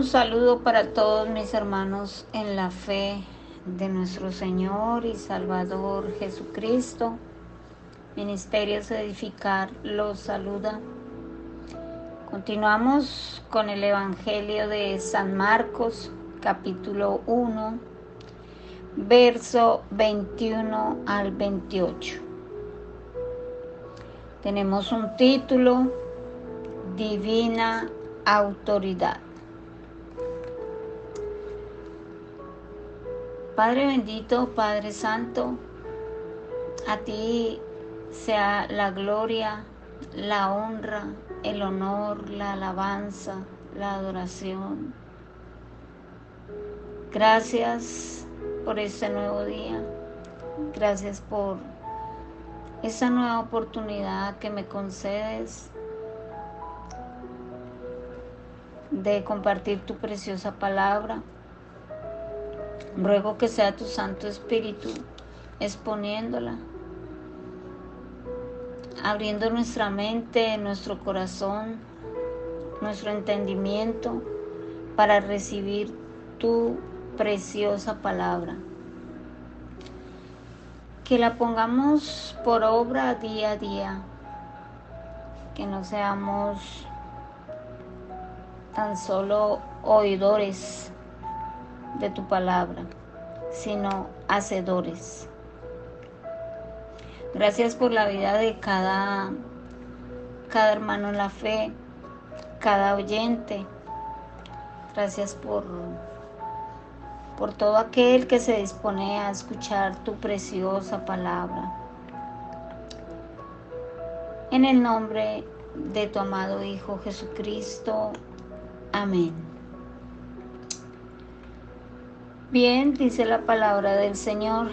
Un saludo para todos mis hermanos en la fe de nuestro Señor y Salvador Jesucristo. Ministerios Edificar los saluda. Continuamos con el Evangelio de San Marcos, capítulo 1, verso 21 al 28. Tenemos un título, Divina Autoridad. Padre bendito, Padre Santo, a ti sea la gloria, la honra, el honor, la alabanza, la adoración. Gracias por este nuevo día. Gracias por esa nueva oportunidad que me concedes de compartir tu preciosa palabra. Ruego que sea tu Santo Espíritu exponiéndola, abriendo nuestra mente, nuestro corazón, nuestro entendimiento para recibir tu preciosa palabra. Que la pongamos por obra día a día, que no seamos tan solo oidores de tu palabra, sino hacedores. Gracias por la vida de cada, cada hermano en la fe, cada oyente. Gracias por, por todo aquel que se dispone a escuchar tu preciosa palabra. En el nombre de tu amado Hijo Jesucristo. Amén. Bien, dice la palabra del Señor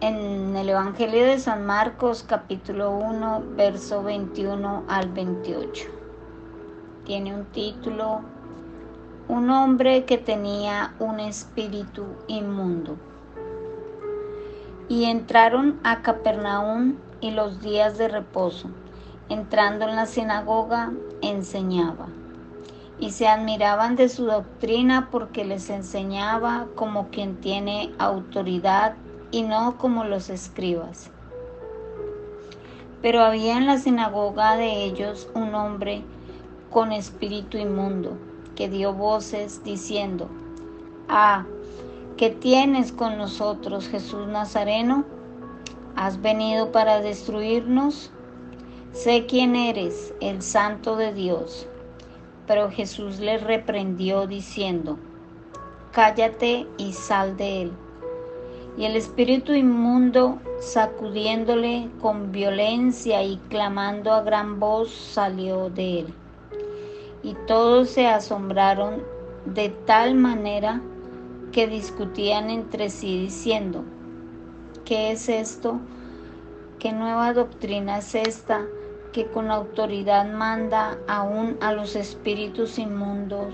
en el Evangelio de San Marcos capítulo 1, verso 21 al 28. Tiene un título, Un hombre que tenía un espíritu inmundo. Y entraron a Capernaum y los días de reposo, entrando en la sinagoga, enseñaba y se admiraban de su doctrina porque les enseñaba como quien tiene autoridad y no como los escribas. Pero había en la sinagoga de ellos un hombre con espíritu inmundo que dio voces diciendo, Ah, ¿qué tienes con nosotros, Jesús Nazareno? ¿Has venido para destruirnos? Sé quién eres, el santo de Dios. Pero Jesús le reprendió diciendo, Cállate y sal de él. Y el espíritu inmundo, sacudiéndole con violencia y clamando a gran voz, salió de él. Y todos se asombraron de tal manera que discutían entre sí diciendo, ¿qué es esto? ¿Qué nueva doctrina es esta? Que con autoridad manda aún a los espíritus inmundos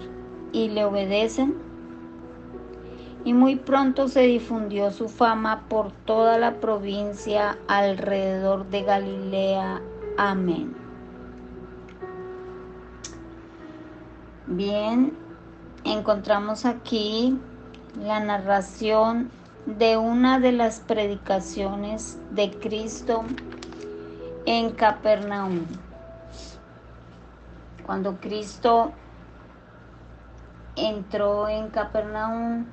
y le obedecen? Y muy pronto se difundió su fama por toda la provincia alrededor de Galilea. Amén. Bien, encontramos aquí la narración de una de las predicaciones de Cristo en Capernaum. Cuando Cristo entró en Capernaum,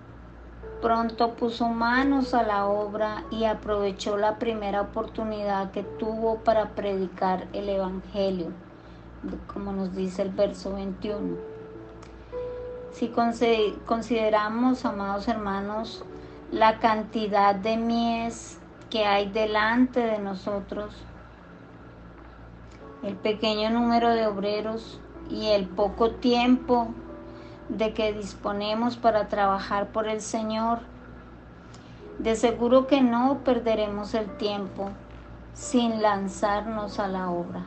pronto puso manos a la obra y aprovechó la primera oportunidad que tuvo para predicar el Evangelio, como nos dice el verso 21. Si consideramos, amados hermanos, la cantidad de mies que hay delante de nosotros, el pequeño número de obreros y el poco tiempo de que disponemos para trabajar por el Señor, de seguro que no perderemos el tiempo sin lanzarnos a la obra.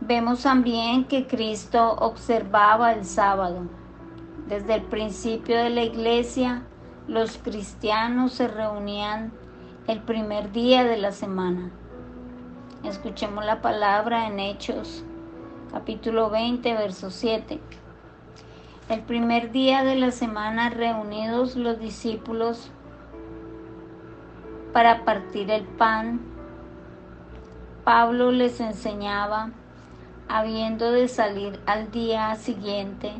Vemos también que Cristo observaba el sábado. Desde el principio de la iglesia, los cristianos se reunían el primer día de la semana. Escuchemos la palabra en Hechos capítulo 20, verso 7. El primer día de la semana reunidos los discípulos para partir el pan, Pablo les enseñaba, habiendo de salir al día siguiente,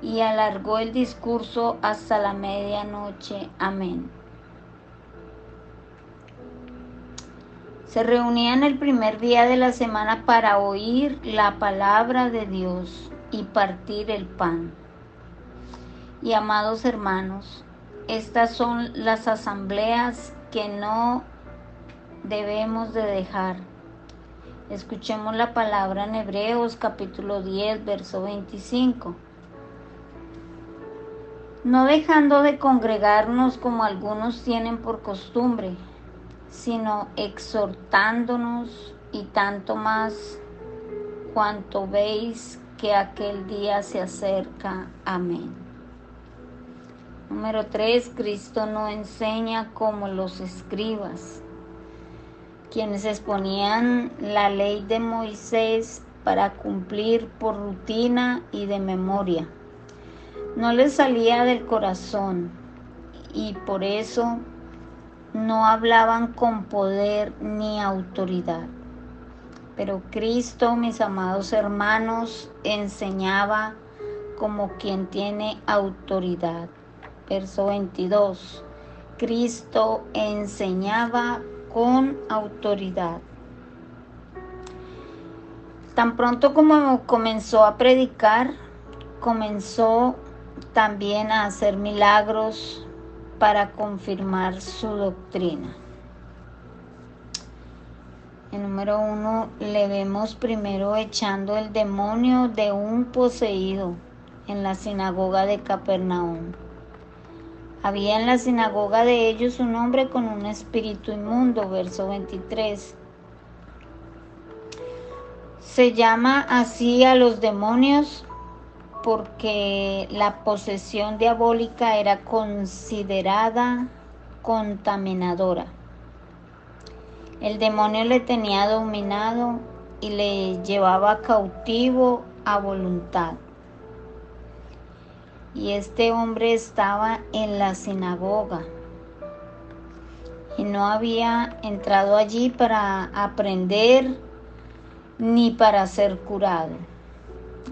y alargó el discurso hasta la medianoche. Amén. Se reunían el primer día de la semana para oír la palabra de Dios y partir el pan. Y amados hermanos, estas son las asambleas que no debemos de dejar. Escuchemos la palabra en Hebreos capítulo 10, verso 25 no dejando de congregarnos como algunos tienen por costumbre, sino exhortándonos y tanto más cuanto veis que aquel día se acerca. Amén. Número 3. Cristo no enseña como los escribas, quienes exponían la ley de Moisés para cumplir por rutina y de memoria no les salía del corazón y por eso no hablaban con poder ni autoridad. Pero Cristo, mis amados hermanos, enseñaba como quien tiene autoridad. Verso 22. Cristo enseñaba con autoridad. Tan pronto como comenzó a predicar, comenzó también a hacer milagros para confirmar su doctrina. El número uno le vemos primero echando el demonio de un poseído en la sinagoga de Capernaum. Había en la sinagoga de ellos un hombre con un espíritu inmundo, verso 23. Se llama así a los demonios porque la posesión diabólica era considerada contaminadora. El demonio le tenía dominado y le llevaba cautivo a voluntad. Y este hombre estaba en la sinagoga y no había entrado allí para aprender ni para ser curado.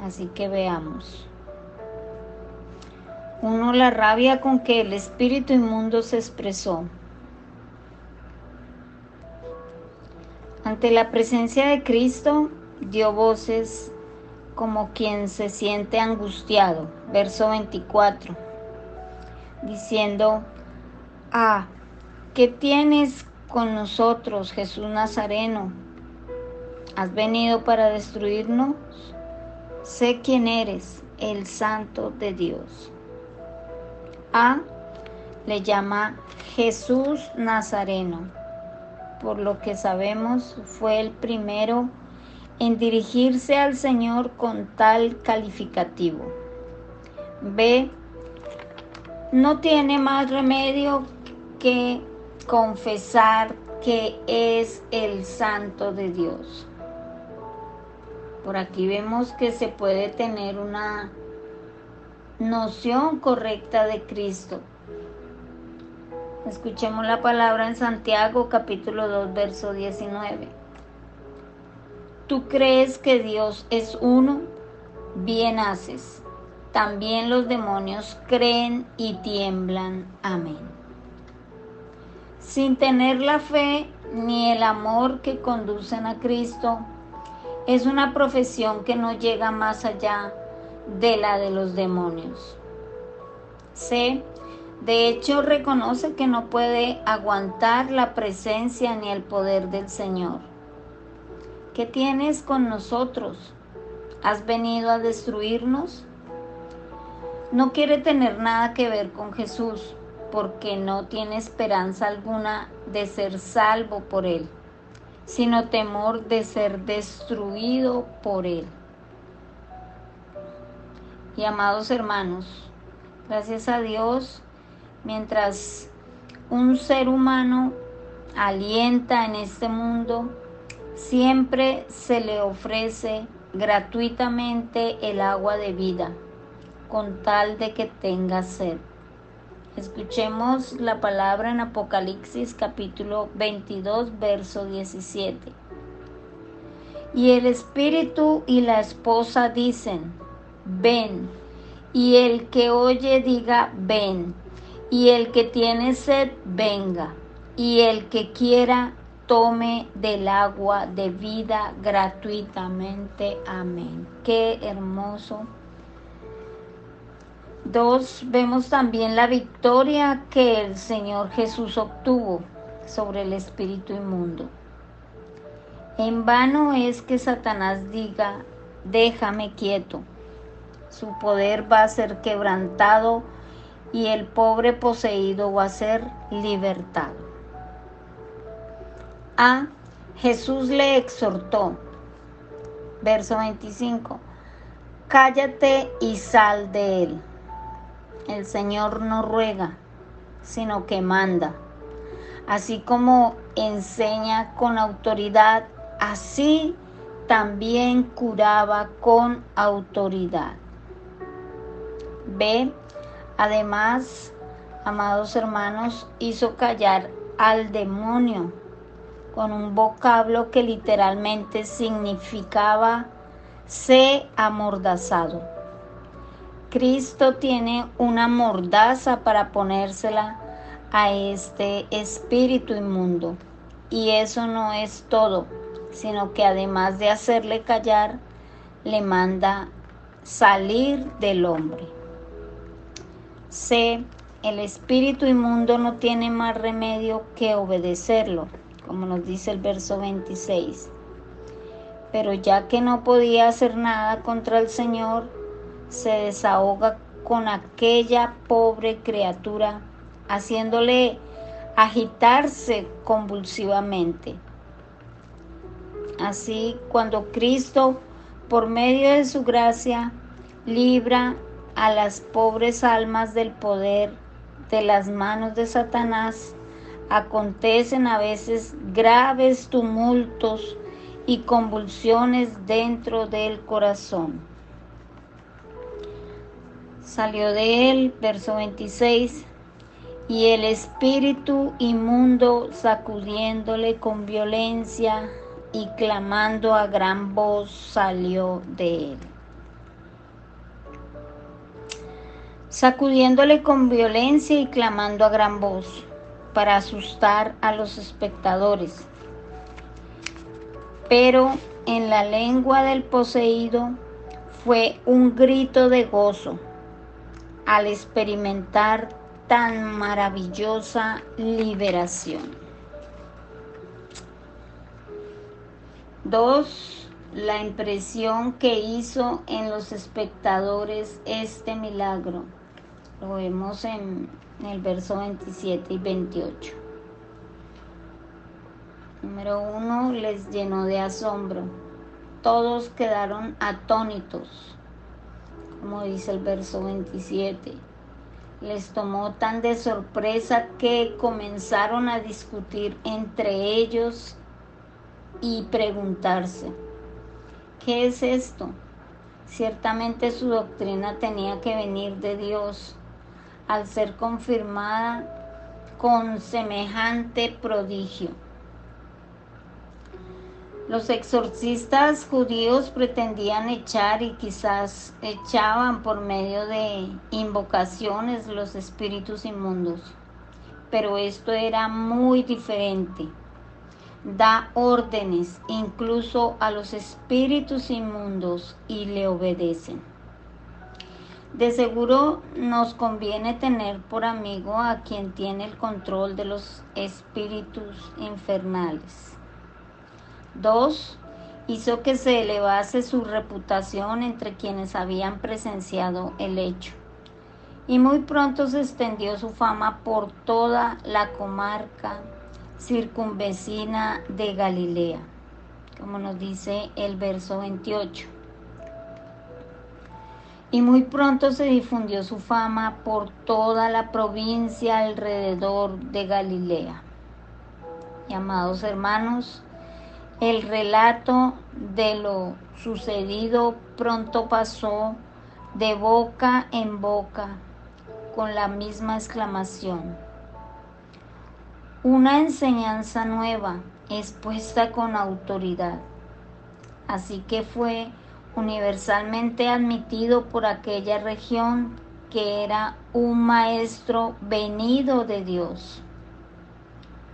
Así que veamos. Uno, la rabia con que el espíritu inmundo se expresó. Ante la presencia de Cristo, dio voces como quien se siente angustiado. Verso 24. Diciendo, ah, ¿qué tienes con nosotros, Jesús Nazareno? ¿Has venido para destruirnos? Sé quién eres, el santo de Dios. A le llama Jesús Nazareno, por lo que sabemos fue el primero en dirigirse al Señor con tal calificativo. B no tiene más remedio que confesar que es el santo de Dios. Por aquí vemos que se puede tener una noción correcta de Cristo. Escuchemos la palabra en Santiago capítulo 2 verso 19. ¿Tú crees que Dios es uno? Bien haces. También los demonios creen y tiemblan. Amén. Sin tener la fe ni el amor que conducen a Cristo, es una profesión que no llega más allá de la de los demonios. C. De hecho, reconoce que no puede aguantar la presencia ni el poder del Señor. ¿Qué tienes con nosotros? ¿Has venido a destruirnos? No quiere tener nada que ver con Jesús porque no tiene esperanza alguna de ser salvo por él sino temor de ser destruido por Él. Y amados hermanos, gracias a Dios, mientras un ser humano alienta en este mundo, siempre se le ofrece gratuitamente el agua de vida, con tal de que tenga sed. Escuchemos la palabra en Apocalipsis capítulo 22, verso 17. Y el espíritu y la esposa dicen, ven, y el que oye diga, ven, y el que tiene sed, venga, y el que quiera, tome del agua de vida gratuitamente. Amén. Qué hermoso. Dos, vemos también la victoria que el Señor Jesús obtuvo sobre el espíritu inmundo. En vano es que Satanás diga, déjame quieto. Su poder va a ser quebrantado y el pobre poseído va a ser libertado. A. Jesús le exhortó. Verso 25. Cállate y sal de él. El Señor no ruega, sino que manda. Así como enseña con autoridad, así también curaba con autoridad. B. Además, amados hermanos, hizo callar al demonio con un vocablo que literalmente significaba sé amordazado. Cristo tiene una mordaza para ponérsela a este espíritu inmundo. Y eso no es todo, sino que además de hacerle callar, le manda salir del hombre. C. El espíritu inmundo no tiene más remedio que obedecerlo como nos dice el verso 26. Pero ya que no podía hacer nada contra el Señor, se desahoga con aquella pobre criatura, haciéndole agitarse convulsivamente. Así, cuando Cristo, por medio de su gracia, libra a las pobres almas del poder de las manos de Satanás, acontecen a veces graves tumultos y convulsiones dentro del corazón. Salió de él, verso 26, y el espíritu inmundo sacudiéndole con violencia y clamando a gran voz salió de él. Sacudiéndole con violencia y clamando a gran voz para asustar a los espectadores. Pero en la lengua del poseído fue un grito de gozo al experimentar tan maravillosa liberación. Dos, la impresión que hizo en los espectadores este milagro. Lo vemos en el verso 27 y 28. Número uno, les llenó de asombro. Todos quedaron atónitos, como dice el verso 27. Les tomó tan de sorpresa que comenzaron a discutir entre ellos y preguntarse, ¿qué es esto? Ciertamente su doctrina tenía que venir de Dios al ser confirmada con semejante prodigio. Los exorcistas judíos pretendían echar y quizás echaban por medio de invocaciones los espíritus inmundos, pero esto era muy diferente. Da órdenes incluso a los espíritus inmundos y le obedecen. De seguro nos conviene tener por amigo a quien tiene el control de los espíritus infernales. Dos, hizo que se elevase su reputación entre quienes habían presenciado el hecho. Y muy pronto se extendió su fama por toda la comarca circunvecina de Galilea, como nos dice el verso 28 y muy pronto se difundió su fama por toda la provincia alrededor de Galilea. Y amados hermanos, El relato de lo sucedido pronto pasó de boca en boca con la misma exclamación. Una enseñanza nueva expuesta con autoridad. Así que fue universalmente admitido por aquella región que era un maestro venido de Dios.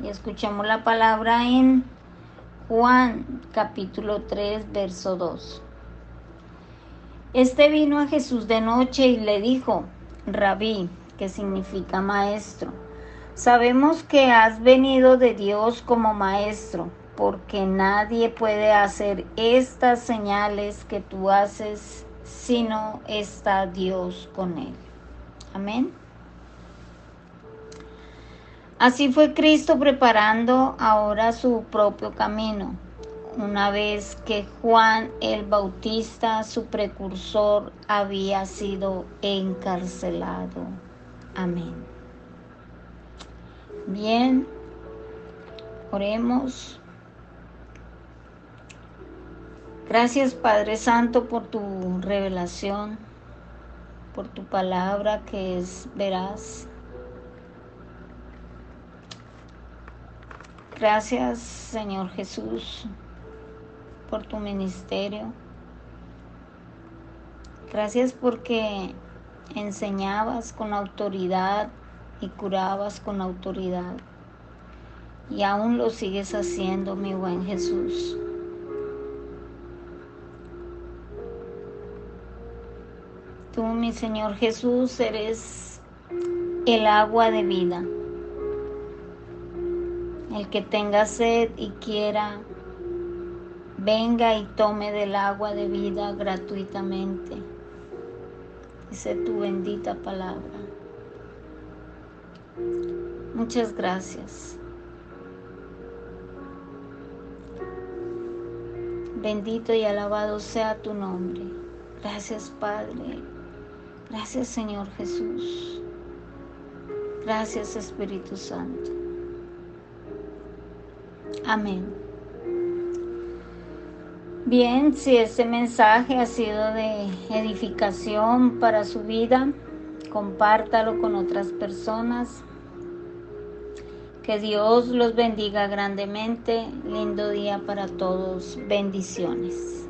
Y escuchamos la palabra en Juan capítulo 3, verso 2. Este vino a Jesús de noche y le dijo, Rabí, que significa maestro, sabemos que has venido de Dios como maestro, porque nadie puede hacer estas señales que tú haces sino está Dios con él. Amén. Así fue Cristo preparando ahora su propio camino. Una vez que Juan el Bautista, su precursor, había sido encarcelado. Amén. Bien, oremos. Gracias Padre Santo por tu revelación, por tu palabra que es veraz Gracias, Señor Jesús, por tu ministerio. Gracias porque enseñabas con autoridad y curabas con autoridad. Y aún lo sigues haciendo, mi buen Jesús. Tú, mi Señor Jesús, eres el agua de vida. El que tenga sed y quiera, venga y tome del agua de vida gratuitamente. Dice tu bendita palabra. Muchas gracias. Bendito y alabado sea tu nombre. Gracias Padre. Gracias Señor Jesús. Gracias Espíritu Santo. Amén. Bien, si este mensaje ha sido de edificación para su vida, compártalo con otras personas. Que Dios los bendiga grandemente. Lindo día para todos. Bendiciones.